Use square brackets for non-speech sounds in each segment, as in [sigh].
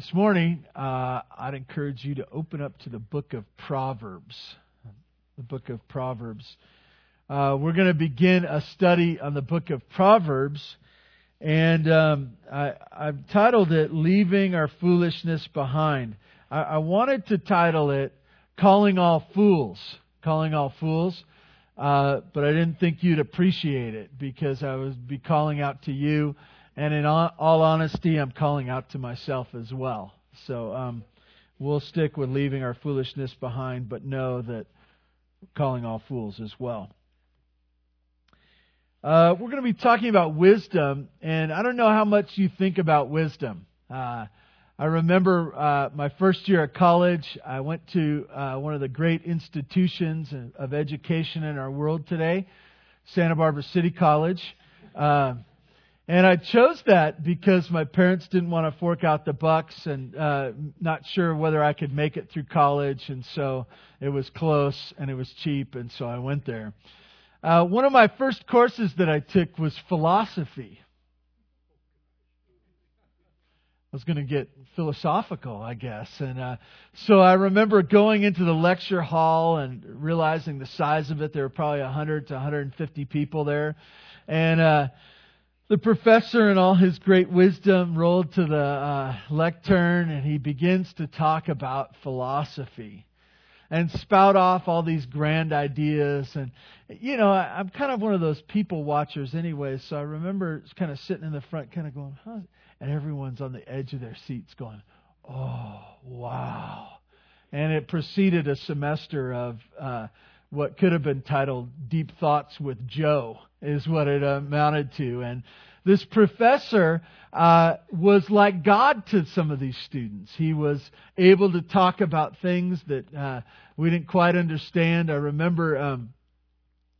This morning, uh, I'd encourage you to open up to the book of Proverbs. The book of Proverbs. Uh, we're going to begin a study on the book of Proverbs, and um, I, have titled it "Leaving Our Foolishness Behind." I, I, wanted to title it "Calling All Fools." Calling all fools. Uh, but I didn't think you'd appreciate it because I would be calling out to you and in all, honesty, I'm calling out to myself as well. So um, we'll stick with leaving our foolishness behind, but know that we're calling all fools as well. Uh, we're going to be talking about wisdom, and I don't know how much you think about wisdom. Uh, I remember uh, my first year at college, I went to uh, one of the great institutions of education in our world today, Santa Barbara City College. And I chose that because my parents didn't want to fork out the bucks and uh, not sure whether I could make it through college. And so it was close and it was cheap. And so I went there. Uh, one of my first courses that I took was philosophy. I was going to get philosophical, I guess. And uh, so I remember going into the lecture hall and realizing the size of it. There were probably 100 to 150 people there. And uh, the professor, in all his great wisdom, rolled to the uh, lectern and he begins to talk about philosophy and spout off all these grand ideas. And, you know, I, am kind of one of those people watchers anyway, so I remember kind of sitting in the front, kind of going, huh? And everyone's on the edge of their seats going, oh, wow. And it preceded a semester of uh, what could have been titled Deep Thoughts with Joe is what it amounted to. And this professor uh, was like God to some of these students. He was able to talk about things that uh, we didn't quite understand. I remember um,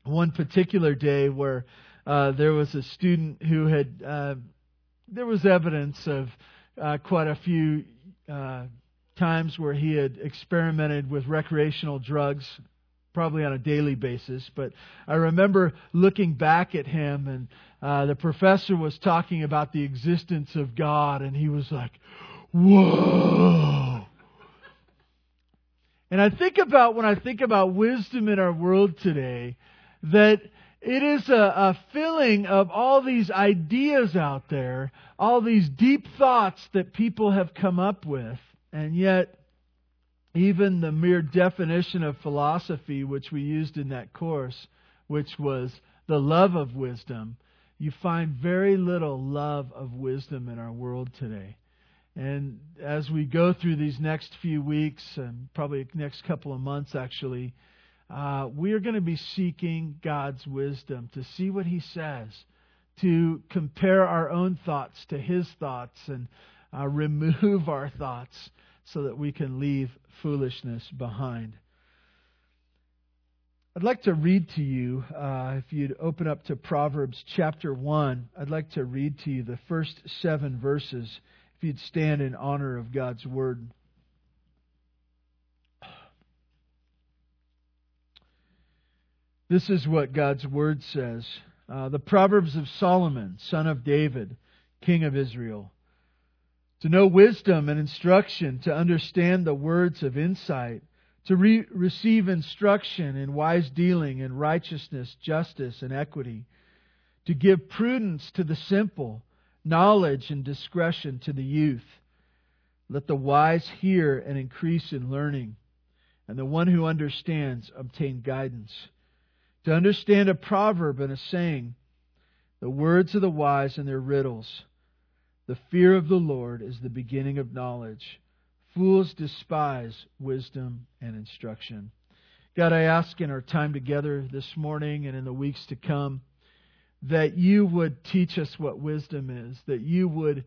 one particular day where uh, there was a student who had, uh, there was evidence of uh, quite a few uh, times where he had experimented with recreational drugs probably on a daily basis, but I remember looking back at him and uh, the professor was talking about the existence of God, and he was like, whoa. And I think about, when I think about wisdom in our world today, that it is a, a filling of all these ideas out there, all these deep thoughts that people have come up with, and yet even the mere definition of philosophy, which we used in that course, which was the love of wisdom, you find very little love of wisdom in our world today. And as we go through these next few weeks, and probably next couple of months actually, uh, we are going to be seeking God's wisdom to see what He says, to compare our own thoughts to His thoughts, and uh, remove our thoughts so that we can leave foolishness behind. I'd like to read to you, uh, if you'd open up to Proverbs chapter 1, I'd like to read to you the first seven verses, if you'd stand in honor of God's word. This is what God's word says. Uh, the Proverbs of Solomon, son of David, king of Israel to know wisdom and instruction, to understand the words of insight, to re- receive instruction in wise dealing and righteousness, justice, and equity, to give prudence to the simple, knowledge and discretion to the youth. Let the wise hear and increase in learning, and the one who understands obtain guidance. To understand a proverb and a saying, the words of the wise and their riddles the fear of the Lord is the beginning of knowledge. Fools despise wisdom and instruction. God, I ask in our time together this morning and in the weeks to come that you would teach us what wisdom is, that you would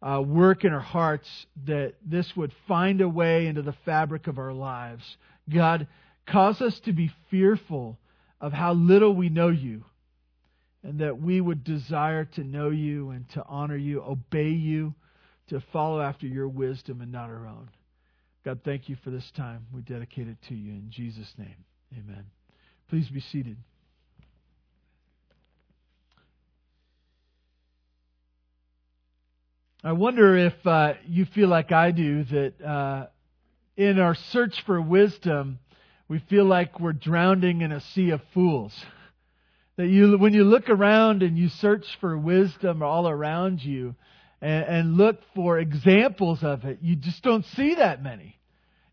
uh, work in our hearts, that this would find a way into the fabric of our lives. God, cause us to be fearful of how little we know you and that we would desire to know you and to honor you, obey you, to follow after your wisdom and not our own. God, thank you for this time. We dedicate it to you in Jesus' name. Amen. Please be seated. I wonder if uh, you feel like I do that uh, in our search for wisdom, we feel like we're drowning in a sea of fools. [laughs] That you, when you look around and you search for wisdom all around you and, and look for examples of it, you just don't see that many.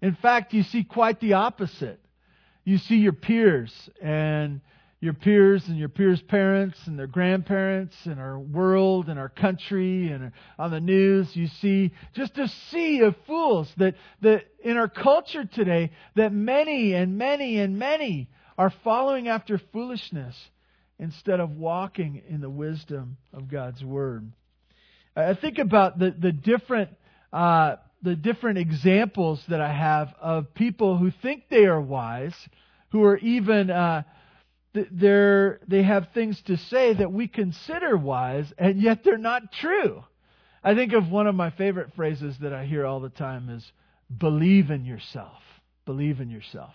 In fact, you see quite the opposite. You see your peers and your peers and your peers' parents and their grandparents and our world and our country and on the news, you see just a sea of fools that, that in our culture today, that many and many and many are following after foolishness instead of walking in the wisdom of God's Word. I think about the, the different, uh, the different examples that I have of people who think they are wise, who are even, uh, they're, they have things to say that we consider wise, and yet they're not true. I think of one of my favorite phrases that I hear all the time is believe in yourself. Believe in yourself.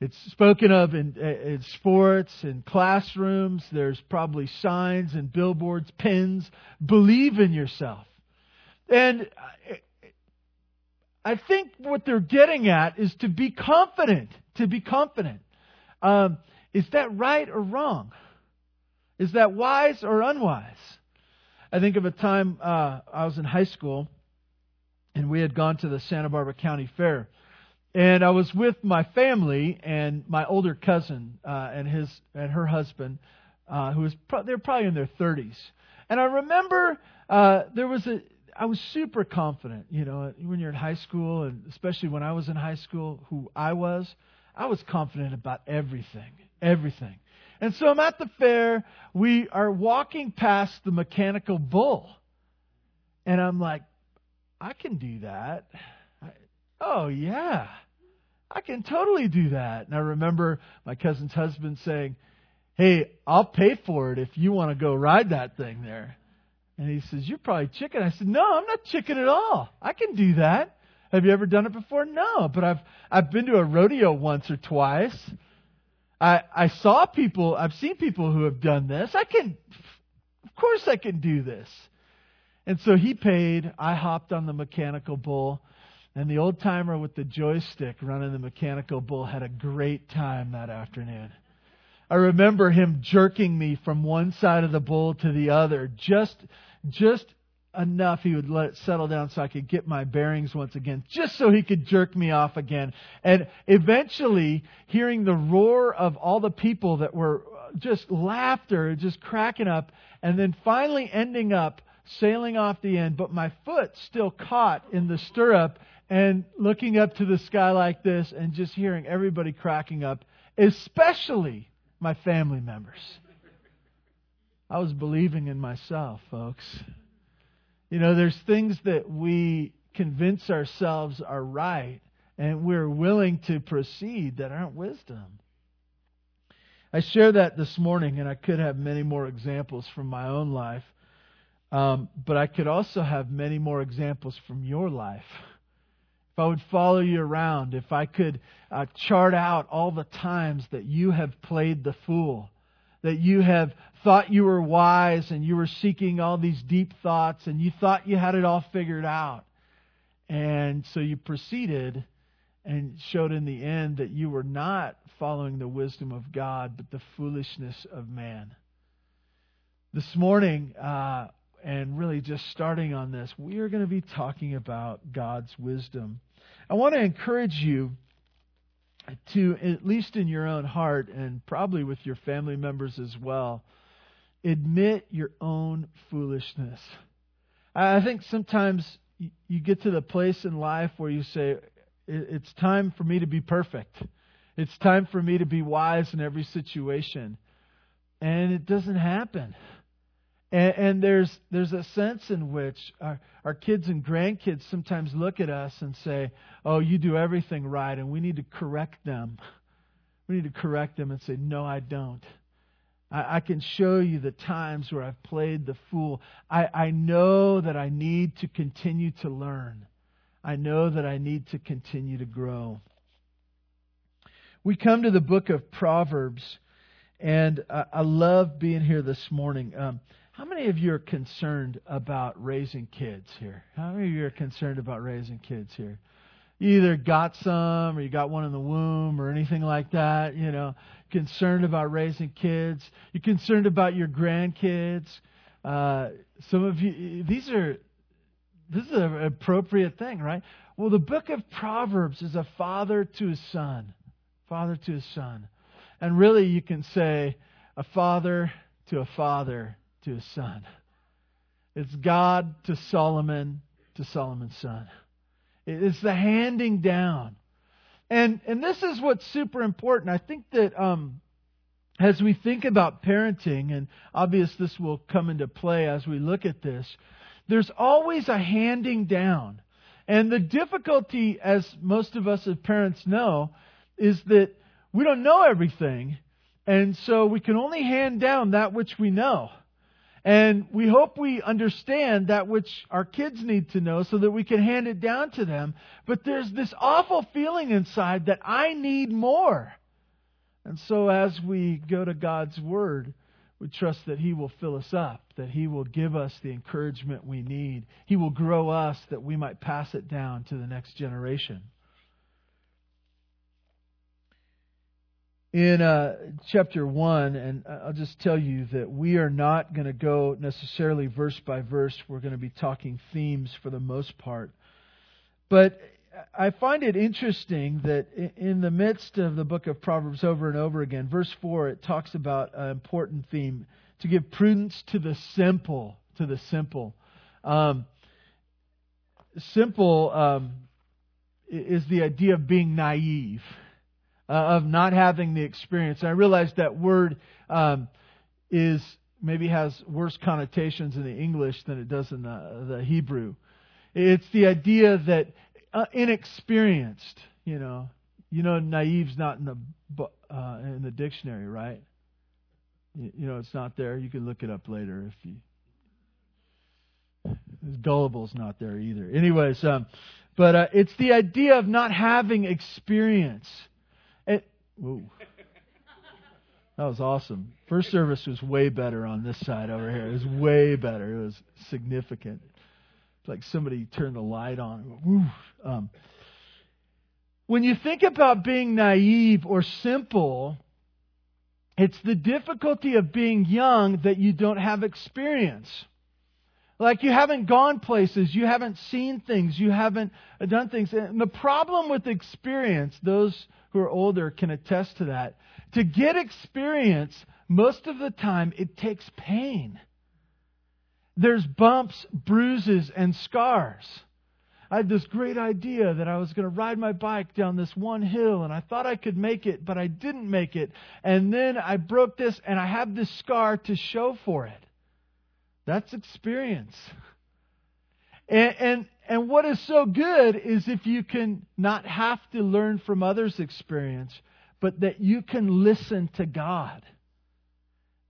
It's spoken of in, in sports, in classrooms. There's probably signs and billboards, pins. Believe in yourself. And I think what they're getting at is to be confident. To be confident. Um, is that right or wrong? Is that wise or unwise? I think of a time uh, I was in high school and we had gone to the Santa Barbara County Fair. And I was with my family and my older cousin uh, and his and her husband, uh, who was pro- they're probably in their 30s. And I remember uh, there was a I was super confident, you know, when you're in high school, and especially when I was in high school, who I was, I was confident about everything everything. And so I'm at the fair. We are walking past the mechanical bull. And I'm like, I can do that. Oh, yeah. I can totally do that. And I remember my cousin's husband saying, Hey, I'll pay for it if you want to go ride that thing there. And he says, You're probably chicken. I said, No, I'm not chicken at all. I can do that. Have you ever done it before? No, but I've I've been to a rodeo once or twice. I, I saw people, I've seen people who have done this. I can, of course I can do this. And so he paid. I hopped on the mechanical bull. And the old timer with the joystick running the mechanical bull had a great time that afternoon. I remember him jerking me from one side of the bull to the other, just, just enough he would let it settle down so I could get my bearings once again, just so he could jerk me off again. And eventually, hearing the roar of all the people that were uh, just laughter, just cracking up, and then finally ending up sailing off the end, but my foot still caught in the stirrup and looking up to the sky like this and just hearing everybody cracking up, especially my family members. I was believing in myself, folks. You know, there's things that we convince ourselves are right and we're willing to proceed that aren't wisdom. I share that this morning, and I could have many more examples from my own life, um, but I could also have many more examples from your life. I would follow you around, if I could uh, chart out all the times that you have played the fool, that you have thought you were wise and you were seeking all these deep thoughts and you thought you had it all figured out. And so you proceeded and showed in the end that you were not following the wisdom of God, but the foolishness of man. This morning, uh, and really just starting on this, we are going to be talking about God's wisdom. I want to encourage you to, at least in your own heart, and probably with your family members as well, admit your own foolishness. I think sometimes you get to the place in life where you say, It's time for me to be perfect. It's time for me to be wise in every situation. And it doesn't happen. And, and there's there's a sense in which our, our kids and grandkids sometimes look at us and say, "Oh, you do everything right," and we need to correct them. We need to correct them and say, "No, I don't." I, can show you the times where I've played the fool. I, I know that I need to continue to learn. I know that I need to continue to grow. We come to the book of Proverbs, and I, I love being here this morning. Um, How many of you are concerned about raising kids here? How many of you are concerned about raising kids here? You either got some or you got one in the womb or anything like that, you know, concerned about raising kids. You're concerned about your grandkids. Uh, some of you, these are, this is an appropriate thing, right? Well, the book of Proverbs is a father to his son. Father to his son. And really, you can say a father to a father to his son. It's God to Solomon to Solomon's son. It's the handing down. And, and this is what's super important. I think that um, as we think about parenting, and obvious this will come into play as we look at this, there's always a handing down. And the difficulty, as most of us as parents know, is that we don't know everything. And so we can only hand down that which we know. And we hope we understand that which our kids need to know so that we can hand it down to them. But there's this awful feeling inside that I need more. And so as we go to God's Word, we trust that He will fill us up, that He will give us the encouragement we need. He will grow us that we might pass it down to the next generation. In uh, chapter 1, and I'll just tell you that we are not going to go necessarily verse by verse. We're going to be talking themes for the most part. But I find it interesting that in the midst of the book of Proverbs over and over again, verse 4, it talks about an important theme to give prudence to the simple. To the simple. Um, simple um, is the idea of being naive uh, of not having the experience. And I realize that word um, is maybe has worse connotations in the English than it does in the, the Hebrew. It's the idea that uh, inexperienced, you know, you know, naive's not in the uh, in the dictionary, right? You, you know, it's not there. You can look it up later if you. Gullible's not there either. Anyways, um, but uh, it's the idea of not having experience. Ooh. That was awesome. First service was way better on this side over here. It was way better. It was significant. It's like somebody turned the light on. Um, when you think about being naive or simple, it's the difficulty of being young that you don't have experience. Like you haven't gone places, you haven't seen things, you haven't done things. And the problem with experience, those who are older can attest to that. To get experience, most of the time, it takes pain. There's bumps, bruises, and scars. I had this great idea that I was going to ride my bike down this one hill and I thought I could make it, but I didn't make it. And then I broke this and I have this scar to show for it. That's experience. And, and, and what is so good is if you can not have to learn from others' experience, but that you can listen to God.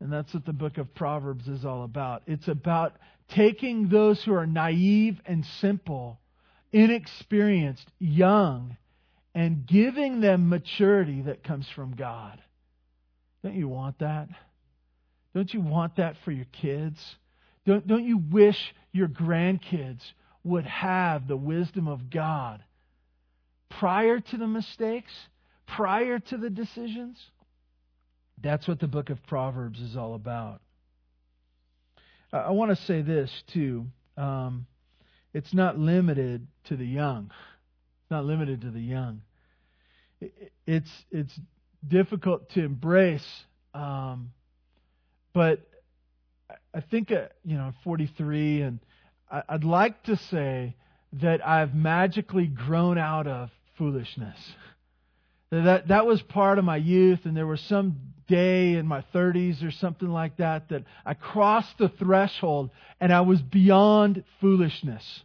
And that's what the book of Proverbs is all about. It's about taking those who are naive and simple, inexperienced, young, and giving them maturity that comes from God. Don't you want that? Don't you want that for your kids? Don't, don't you wish your grandkids would have the wisdom of God prior to the mistakes, prior to the decisions? That's what the book of Proverbs is all about. I want to say this, too. Um, it's not limited to the young. It's not limited to the young. It's, it's difficult to embrace, um, but I think, uh, you know, 43 and I'd like to say that I've magically grown out of foolishness. That, that was part of my youth, and there was some day in my 30s or something like that that I crossed the threshold and I was beyond foolishness.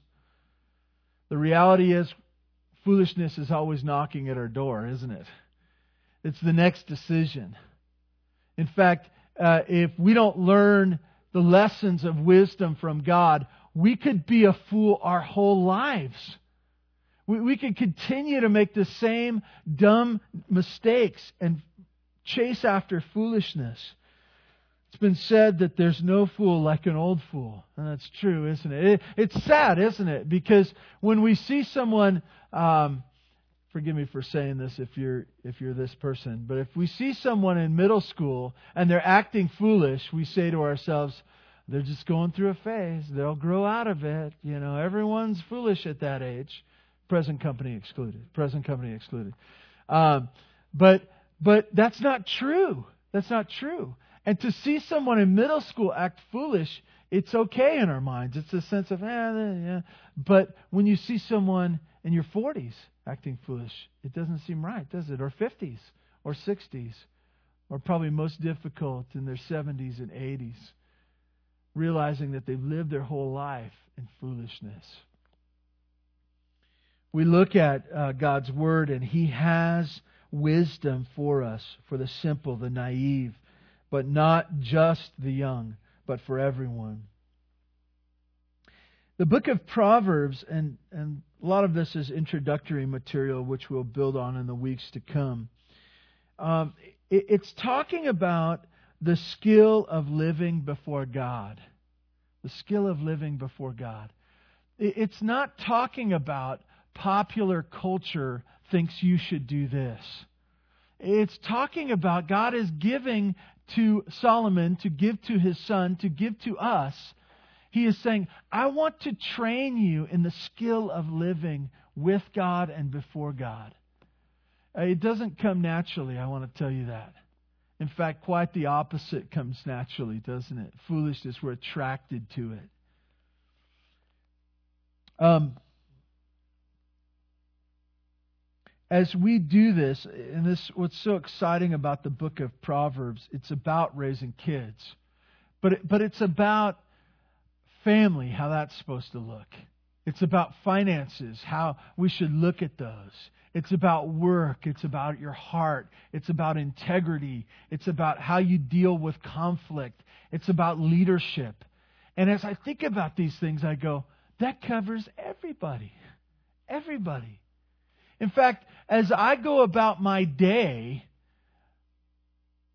The reality is, foolishness is always knocking at our door, isn't it? It's the next decision. In fact, uh, if we don't learn the lessons of wisdom from God, we could be a fool our whole lives. We, we could continue to make the same dumb mistakes and chase after foolishness. It's been said that there's no fool like an old fool. And that's true, isn't it? it it's sad, isn't it? Because when we see someone, um, forgive me for saying this if you're if you're this person, but if we see someone in middle school and they're acting foolish, we say to ourselves, they're just going through a phase. They'll grow out of it. You know, everyone's foolish at that age. Present company excluded. Present company excluded. Um, but but that's not true. That's not true. And to see someone in middle school act foolish, it's okay in our minds. It's a sense of, eh, yeah. But when you see someone in your 40s acting foolish, it doesn't seem right, does it? Or 50s, or 60s, or probably most difficult in their 70s and 80s, realizing that they've lived their whole life in foolishness. We look at uh, God's Word, and He has wisdom for us, for the simple, the naive, but not just the young, but for everyone. The book of Proverbs, and, and a lot of this is introductory material, which we'll build on in the weeks to come. Um, it, it's talking about the skill of living before God. The skill of living before God. It, it's not talking about popular culture thinks you should do this. It's talking about God is giving to Solomon, to give to his son, to give to us. He is saying, I want to train you in the skill of living with God and before God. Uh, it doesn't come naturally, I want to tell you that. In fact, quite the opposite comes naturally, doesn't it? Foolishness, we're attracted to it. Um, as we do this, and this what's so exciting about the book of Proverbs, it's about raising kids. But it, but it's about family, how that's supposed to look. It's about finances, how we should look at those. It's about work. It's about your heart. It's about integrity. It's about how you deal with conflict. It's about leadership. And as I think about these things, I go, that covers everybody. Everybody. In fact, as I go about my day,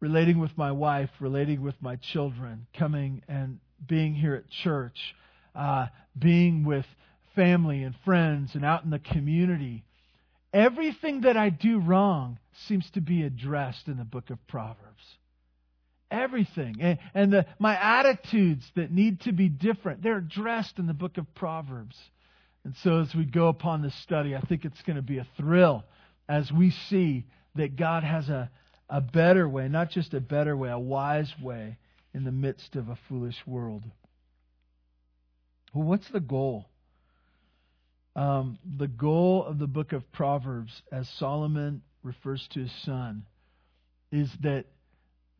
relating with my wife, relating with my children, coming and being here at church, uh, being with family and friends and out in the community, everything that I do wrong seems to be addressed in the book of Proverbs. Everything. And, and the, my attitudes that need to be different, they're addressed in the book of Proverbs. And so as we go upon this study, I think it's going to be a thrill as we see that God has a, a better way, not just a better way, a wise way in the midst of a foolish world. Well, what's the goal? Um, the goal of the book of Proverbs, as Solomon refers to his son, is that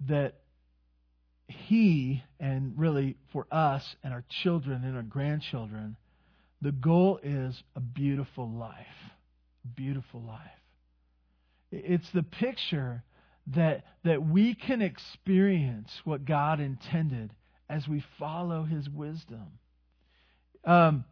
that he and really for us and our children and our grandchildren the goal is a beautiful life. Beautiful life. It's the picture that, that we can experience what God intended as we follow His wisdom. Um,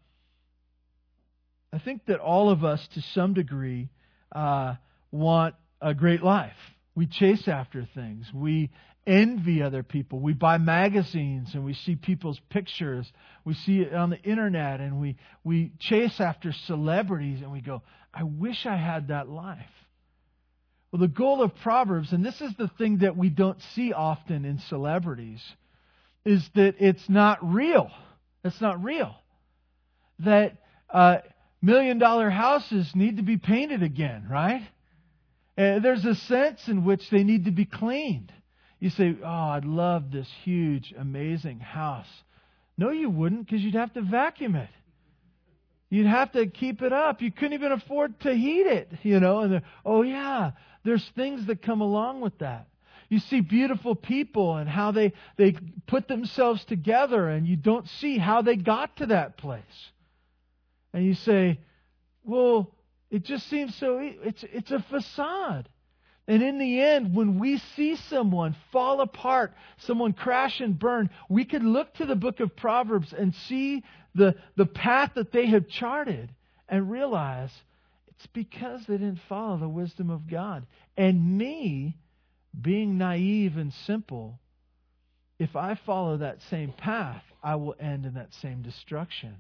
I think that all of us, to some degree, uh, want a great life. We chase after things. We envy other people. We buy magazines and we see people's pictures. We see it on the internet and we, we chase after celebrities and we go, I wish I had that life. Well, the goal of Proverbs, and this is the thing that we don't see often in celebrities, is that it's not real. It's not real. That uh, million dollar houses need to be painted again, right? Uh, there's a sense in which they need to be cleaned. You say, Oh, I'd love this huge, amazing house. No, you wouldn't because you'd have to vacuum it. You'd have to keep it up. You couldn't even afford to heat it, you know. And oh yeah, there's things that come along with that. You see beautiful people and how they they put themselves together, and you don't see how they got to that place. And you say, well, it just seems so. It's it's a facade. And in the end, when we see someone fall apart, someone crash and burn, we could look to the book of Proverbs and see the, the path that they have charted and realize it's because they didn't follow the wisdom of God. And me, being naive and simple, if I follow that same path, I will end in that same destruction.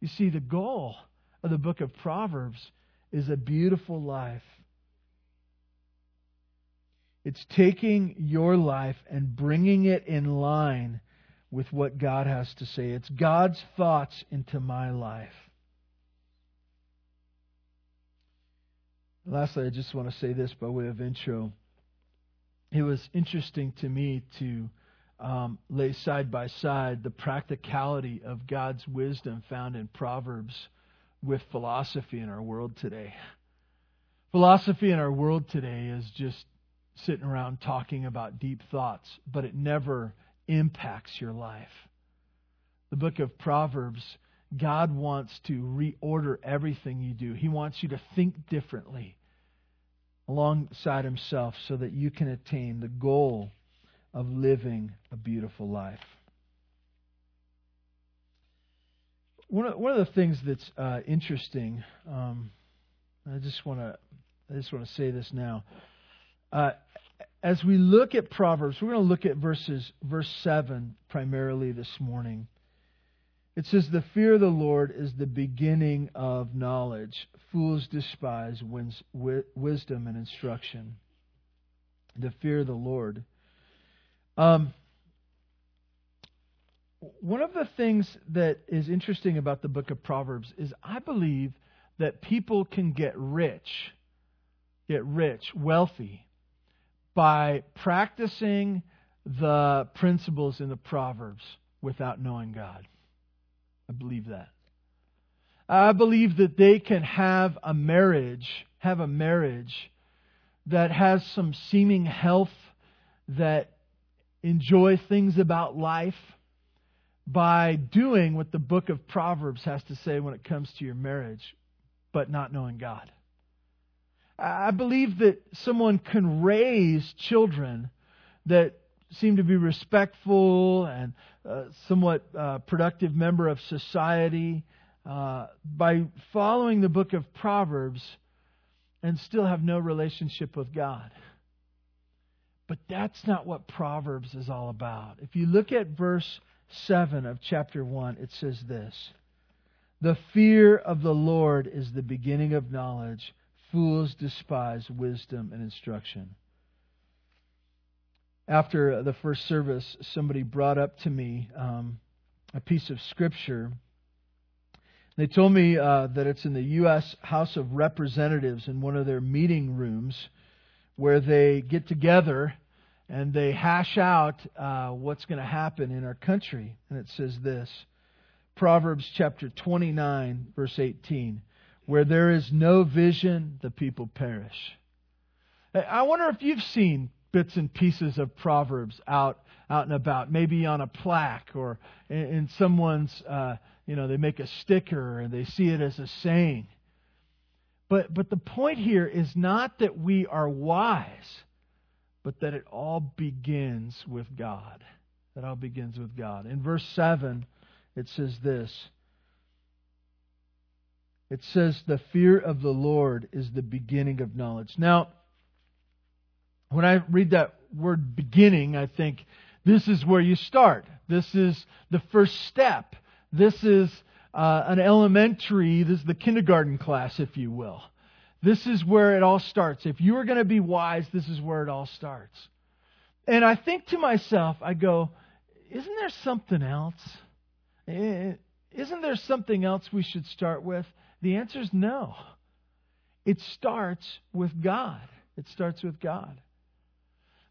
You see, the goal of the book of Proverbs is a beautiful life. It's taking your life and bringing it in line with what God has to say. It's God's thoughts into my life. Lastly, I just want to say this by way of intro. It was interesting to me to um, lay side by side the practicality of God's wisdom found in Proverbs with philosophy in our world today. Philosophy in our world today is just sitting around talking about deep thoughts, but it never impacts your life. The book of Proverbs, God wants to reorder everything you do. He wants you to think differently alongside Himself so that you can attain the goal of living a beautiful life. One of, one of the things that's uh, interesting, um, I just want to I just want to say this now. Uh, as we look at Proverbs, we're going to look at verses verse seven primarily this morning. It says, "The fear of the Lord is the beginning of knowledge. Fools despise wisdom and instruction." The fear of the Lord. Um, one of the things that is interesting about the book of Proverbs is I believe that people can get rich, get rich, wealthy, by practicing the principles in the Proverbs without knowing God. I believe that. I believe that they can have a marriage, have a marriage that has some seeming health, that enjoy things about life by doing what the book of Proverbs has to say when it comes to your marriage, but not knowing God. I believe that someone can raise children that seem to be respectful and uh, somewhat uh, productive member of society uh, by following the book of Proverbs and still have no relationship with God. But that's not what Proverbs is all about. If you look at verse 7 of chapter 1, it says this The fear of the Lord is the beginning of knowledge. Fools despise wisdom and instruction. After the first service, somebody brought up to me um, a piece of scripture. They told me uh, that it's in the U.S. House of Representatives in one of their meeting rooms where they get together and they hash out uh, what's going to happen in our country. And it says this Proverbs chapter 29, verse 18 Where there is no vision, the people perish. I wonder if you've seen bits and pieces of Proverbs out out and about, maybe on a plaque or in, someone's, uh, you know, they make a sticker and they see it as a saying. But, but the point here is not that we are wise, but that it all begins with God. That all begins with God. In verse 7, it says this It says, The fear of the Lord is the beginning of knowledge. Now, when I read that word beginning, I think this is where you start. This is the first step. This is uh, an elementary, this is the kindergarten class, if you will. This is where it all starts. If you are going to be wise, this is where it all starts. And I think to myself, I go, isn't there something else? Isn't there something else we should start with? The answer is no. It starts with God. It starts with God.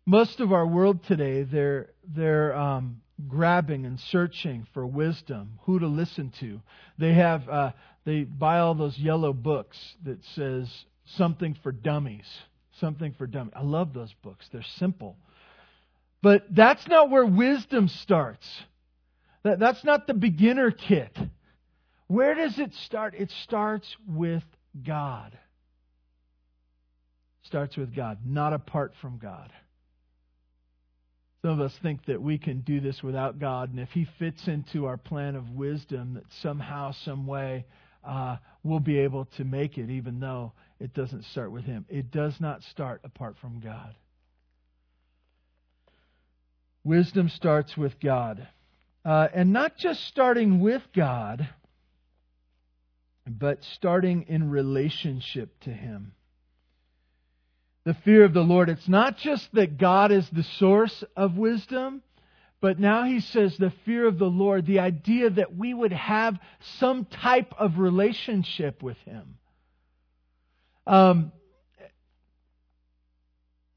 Most of our world today, they're, they're um, grabbing and searching for wisdom, who to listen to. They have uh, they buy all those yellow books that says something for dummies, something for dummies. I love those books. They're simple. But that's not where wisdom starts. That, that's not the beginner kit. Where does it start? It starts with God. Starts with God, not apart from God. Some of us think that we can do this without God, and if He fits into our plan of wisdom, that somehow, some way, uh, we'll be able to make it, even though it doesn't start with Him. It does not start apart from God. Wisdom starts with God. Uh, and not just starting with God, but starting in relationship to Him. The fear of the Lord, it's not just that God is the source of wisdom, but now he says the fear of the Lord, the idea that we would have some type of relationship with Him. Um,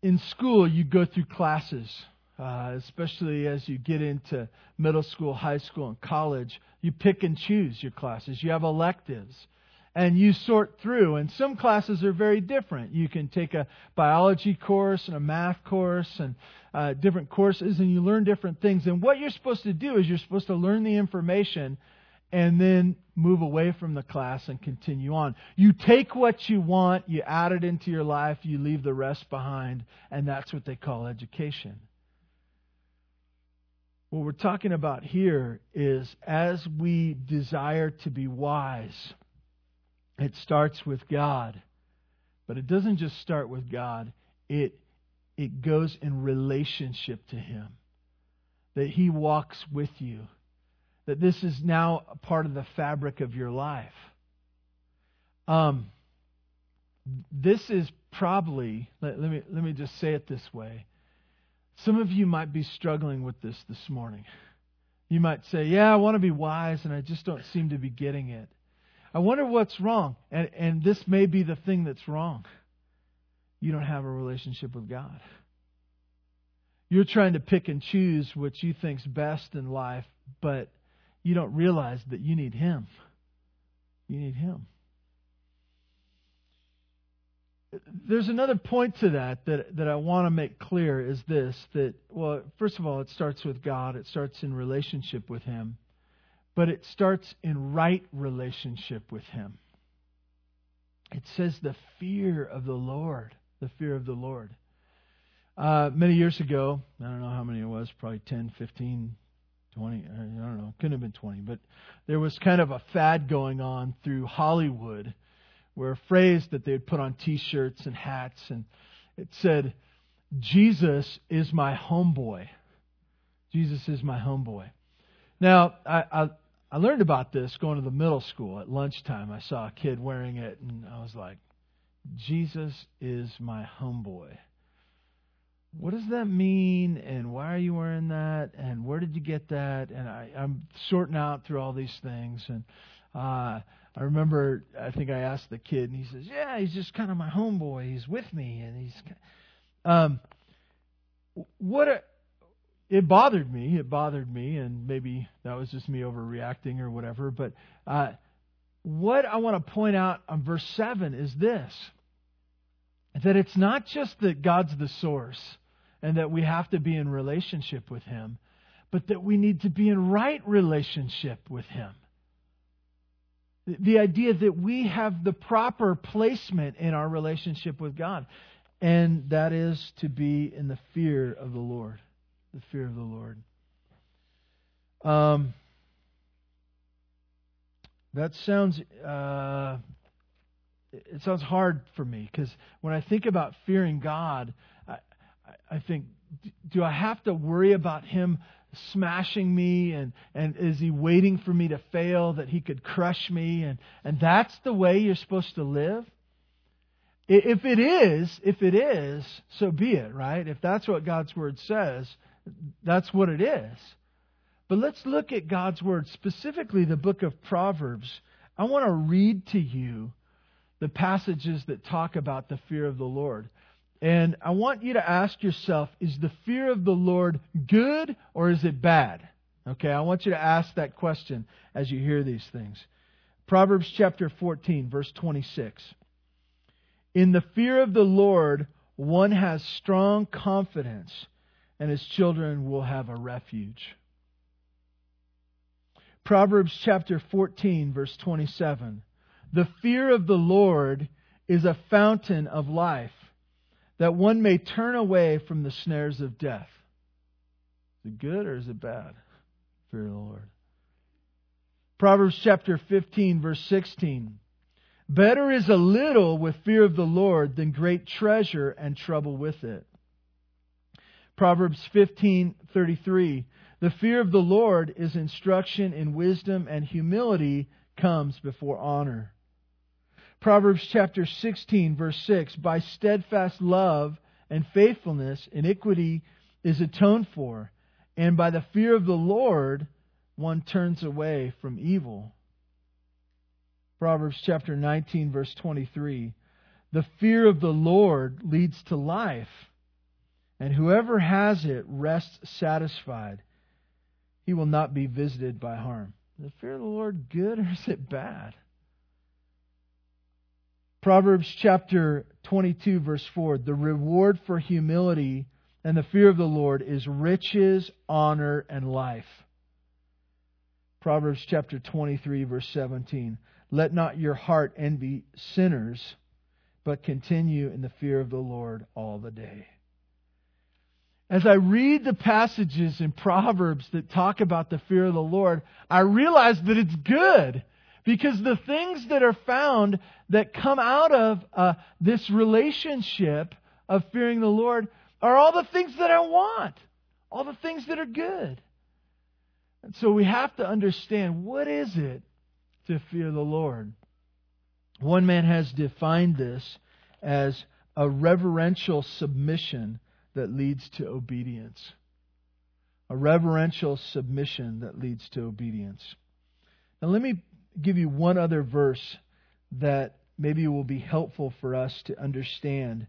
in school, you go through classes, uh, especially as you get into middle school, high school, and college. You pick and choose your classes. You have electives and you sort through. And some classes are very different. You can take a biology course and a math course and uh, different courses, and you learn different things. And what you're supposed to do is you're supposed to learn the information and then move away from the class and continue on. You take what you want, you add it into your life, you leave the rest behind, and that's what they call education. What we're talking about here is as we desire to be wise, it starts with God. But it doesn't just start with God, it, it goes in relationship to Him. That He walks with you. That this is now a part of the fabric of your life. Um, this is probably, let, let, me, let me just say it this way. Some of you might be struggling with this this morning. You might say, Yeah, I want to be wise, and I just don't seem to be getting it. I wonder what's wrong. And, and this may be the thing that's wrong. You don't have a relationship with God. You're trying to pick and choose what you think's best in life, but you don't realize that you need Him. You need Him. There's another point to that that, that I want to make clear is this that, well, first of all, it starts with God, it starts in relationship with Him but it starts in right relationship with Him. It says the fear of the Lord, the fear of the Lord. Uh, many years ago, I don't know how many it was, probably 10, 15, 20, I don't know, couldn't have been 20, but there was kind of a fad going on through Hollywood where a phrase that they would put on t shirts and hats, and it said, Jesus is my homeboy. Jesus is my homeboy. Now, I, I, I learned about this going to the middle school at lunchtime. I saw a kid wearing it, and I was like, Jesus is my homeboy. What does that mean? And why are you wearing that? And where did you get that? And I, I'm sorting out through all these things. And uh, I remember, I think I asked the kid, and he says, "Yeah, he's just kind of my homeboy. He's with me, and he's." Um, what? A, it bothered me. It bothered me, and maybe that was just me overreacting or whatever. But uh, what I want to point out on verse 7 is this that it's not just that God's the source and that we have to be in relationship with Him, but that we need to be in right relationship with Him. The idea that we have the proper placement in our relationship with God, and that is to be in the fear of the Lord the fear of the Lord. Um, that sounds uh, it sounds hard for me because when I think about fearing God, I, I think, do I have to worry about Him smashing me and, and is He waiting for me to fail that He could crush me and, and that's the way you're supposed to live? If it is, if it is, so be it, right? If that's what God's Word says, that's what it is. But let's look at God's Word, specifically the book of Proverbs. I want to read to you the passages that talk about the fear of the Lord. And I want you to ask yourself is the fear of the Lord good or is it bad? Okay, I want you to ask that question as you hear these things. Proverbs chapter 14, verse 26. In the fear of the Lord, one has strong confidence and his children will have a refuge. Proverbs chapter 14, verse 27. The fear of the Lord is a fountain of life, that one may turn away from the snares of death. Is it good or is it bad? Fear the Lord. Proverbs chapter 15, verse 16. Better is a little with fear of the Lord than great treasure and trouble with it. Proverbs 15:33 The fear of the Lord is instruction in wisdom and humility comes before honor. Proverbs chapter 16 verse 6 By steadfast love and faithfulness iniquity is atoned for and by the fear of the Lord one turns away from evil. Proverbs chapter 19 verse 23 The fear of the Lord leads to life and whoever has it rests satisfied. He will not be visited by harm. Is the fear of the Lord good or is it bad? Proverbs chapter 22, verse 4 The reward for humility and the fear of the Lord is riches, honor, and life. Proverbs chapter 23, verse 17 Let not your heart envy sinners, but continue in the fear of the Lord all the day as I read the passages in Proverbs that talk about the fear of the Lord, I realize that it's good. Because the things that are found that come out of uh, this relationship of fearing the Lord are all the things that I want, all the things that are good. And so we have to understand what is it to fear the Lord? One man has defined this as a reverential submission that leads to obedience. A reverential submission that leads to obedience. Now, let me give you one other verse that maybe will be helpful for us to understand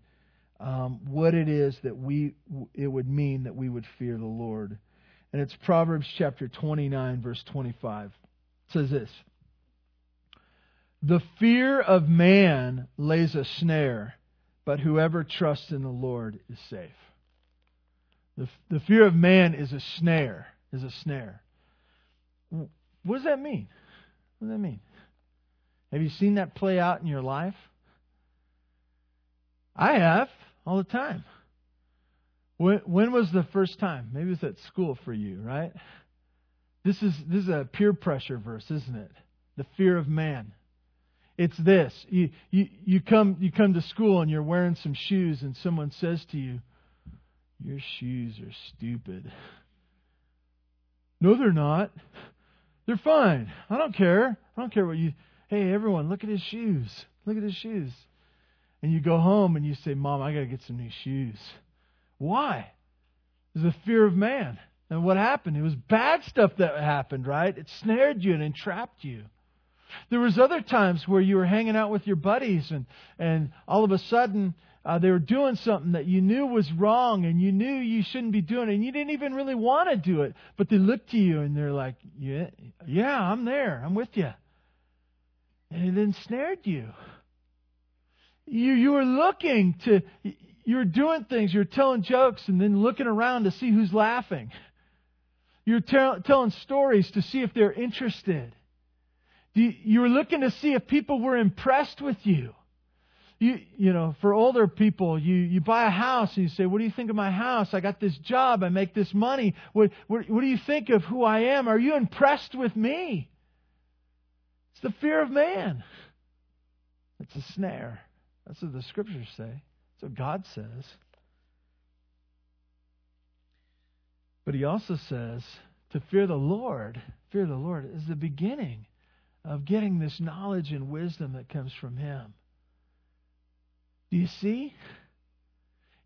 um, what it is that we it would mean that we would fear the Lord. And it's Proverbs chapter 29, verse 25. It says this The fear of man lays a snare, but whoever trusts in the Lord is safe. The, the fear of man is a snare, is a snare. What does that mean? What does that mean? Have you seen that play out in your life? I have all the time. When, when was the first time? Maybe it was at school for you, right? This is this is a peer pressure verse, isn't it? The fear of man. It's this. You, you, you come you come to school and you're wearing some shoes and someone says to you, your shoes are stupid. No, they're not. They're fine. I don't care. I don't care what you. Hey, everyone, look at his shoes. Look at his shoes. And you go home and you say, Mom, I got to get some new shoes. Why? It's the fear of man. And what happened? It was bad stuff that happened, right? It snared you and entrapped you. There was other times where you were hanging out with your buddies and, and all of a sudden uh, they were doing something that you knew was wrong and you knew you shouldn't be doing it and you didn't even really want to do it but they looked to you and they're like yeah yeah i'm there. I'm with you and it ensnared you. You you were looking to you were doing things. You were telling jokes and then looking around to see who's laughing. You're tell, telling stories to see if they're interested. You, you were looking to see if people were impressed with you you, you know, for older people, you, you buy a house and you say, What do you think of my house? I got this job. I make this money. What, what, what do you think of who I am? Are you impressed with me? It's the fear of man. It's a snare. That's what the scriptures say. That's what God says. But he also says to fear the Lord, fear the Lord is the beginning of getting this knowledge and wisdom that comes from him. Do you see?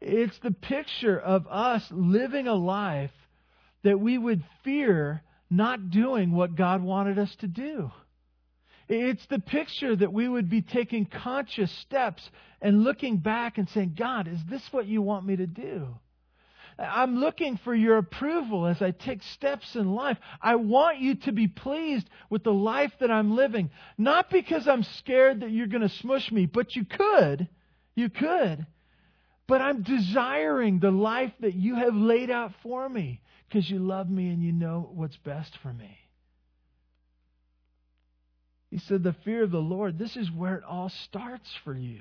It's the picture of us living a life that we would fear not doing what God wanted us to do. It's the picture that we would be taking conscious steps and looking back and saying, God, is this what you want me to do? I'm looking for your approval as I take steps in life. I want you to be pleased with the life that I'm living. Not because I'm scared that you're going to smush me, but you could. You could. But I'm desiring the life that you have laid out for me because you love me and you know what's best for me. He said, The fear of the Lord, this is where it all starts for you.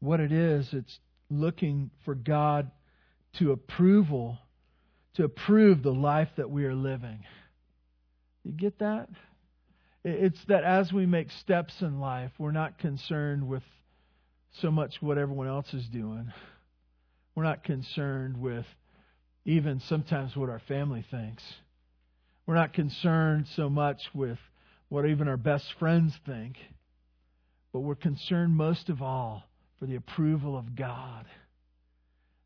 What it is, it's looking for God to approval, to approve the life that we are living. You get that? It's that as we make steps in life, we're not concerned with so much what everyone else is doing. We're not concerned with even sometimes what our family thinks. We're not concerned so much with what even our best friends think, but we're concerned most of all for the approval of God.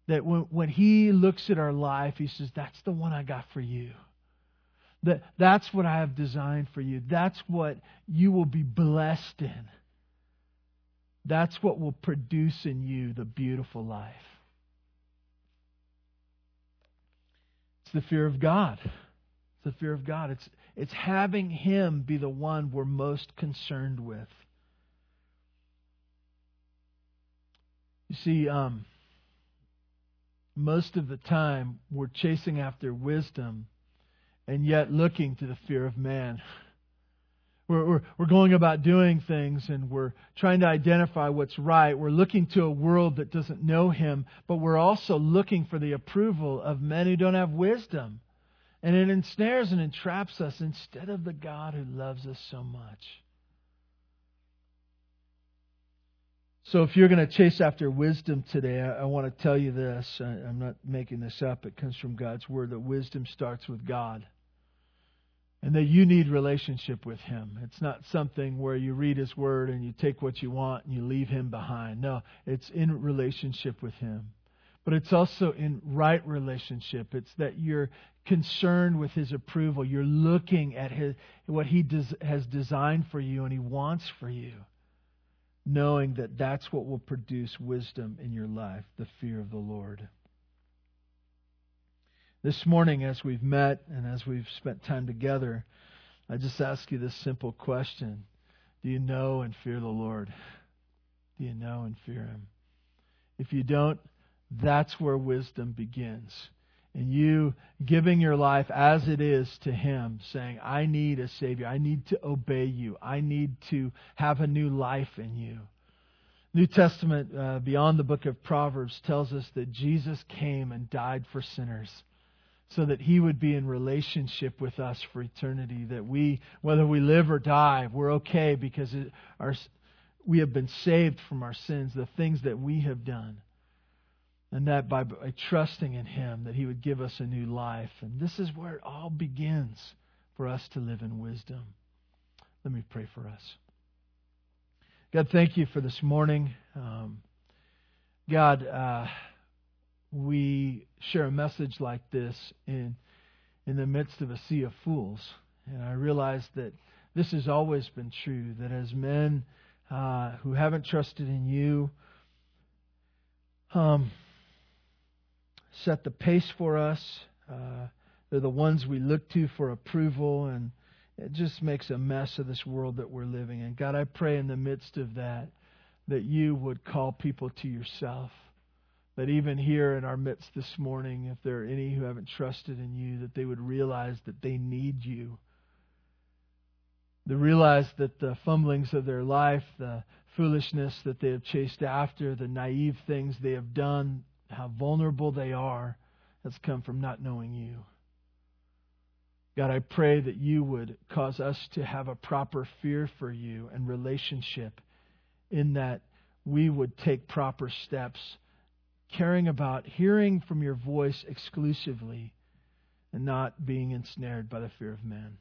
That when, when He looks at our life, He says, That's the one I got for you. That, that's what I have designed for you. That's what you will be blessed in. That's what will produce in you the beautiful life. It's the fear of God. It's the fear of God. It's, it's having Him be the one we're most concerned with. You see, um, most of the time we're chasing after wisdom and yet looking to the fear of man. We're, we're, we're going about doing things and we're trying to identify what's right. We're looking to a world that doesn't know Him, but we're also looking for the approval of men who don't have wisdom. And it ensnares and entraps us instead of the God who loves us so much. So, if you're going to chase after wisdom today, I, I want to tell you this. I, I'm not making this up, it comes from God's Word that wisdom starts with God and that you need relationship with him. It's not something where you read his word and you take what you want and you leave him behind. No, it's in relationship with him. But it's also in right relationship. It's that you're concerned with his approval. You're looking at his, what he has designed for you and he wants for you, knowing that that's what will produce wisdom in your life, the fear of the Lord. This morning, as we've met and as we've spent time together, I just ask you this simple question Do you know and fear the Lord? Do you know and fear Him? If you don't, that's where wisdom begins. And you giving your life as it is to Him, saying, I need a Savior. I need to obey you. I need to have a new life in you. New Testament, uh, beyond the book of Proverbs, tells us that Jesus came and died for sinners so that he would be in relationship with us for eternity. That we, whether we live or die, we're okay because it, our, we have been saved from our sins, the things that we have done. And that by, by trusting in him, that he would give us a new life. And this is where it all begins for us to live in wisdom. Let me pray for us. God, thank you for this morning. Um, God, uh, we share a message like this in in the midst of a sea of fools. And I realize that this has always been true. That as men uh, who haven't trusted in you, um, set the pace for us. Uh, they're the ones we look to for approval, and it just makes a mess of this world that we're living in. God, I pray in the midst of that that you would call people to yourself that even here in our midst this morning, if there are any who haven't trusted in you, that they would realize that they need you. They realize that the fumblings of their life, the foolishness that they have chased after, the naive things they have done, how vulnerable they are, has come from not knowing you. God, I pray that you would cause us to have a proper fear for you and relationship in that we would take proper steps caring about hearing from your voice exclusively and not being ensnared by the fear of man.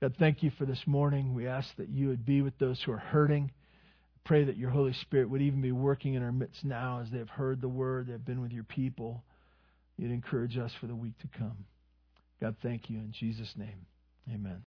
God, thank you for this morning. We ask that you would be with those who are hurting. Pray that your Holy Spirit would even be working in our midst now as they have heard the word, they have been with your people. You'd encourage us for the week to come. God, thank you in Jesus' name. Amen.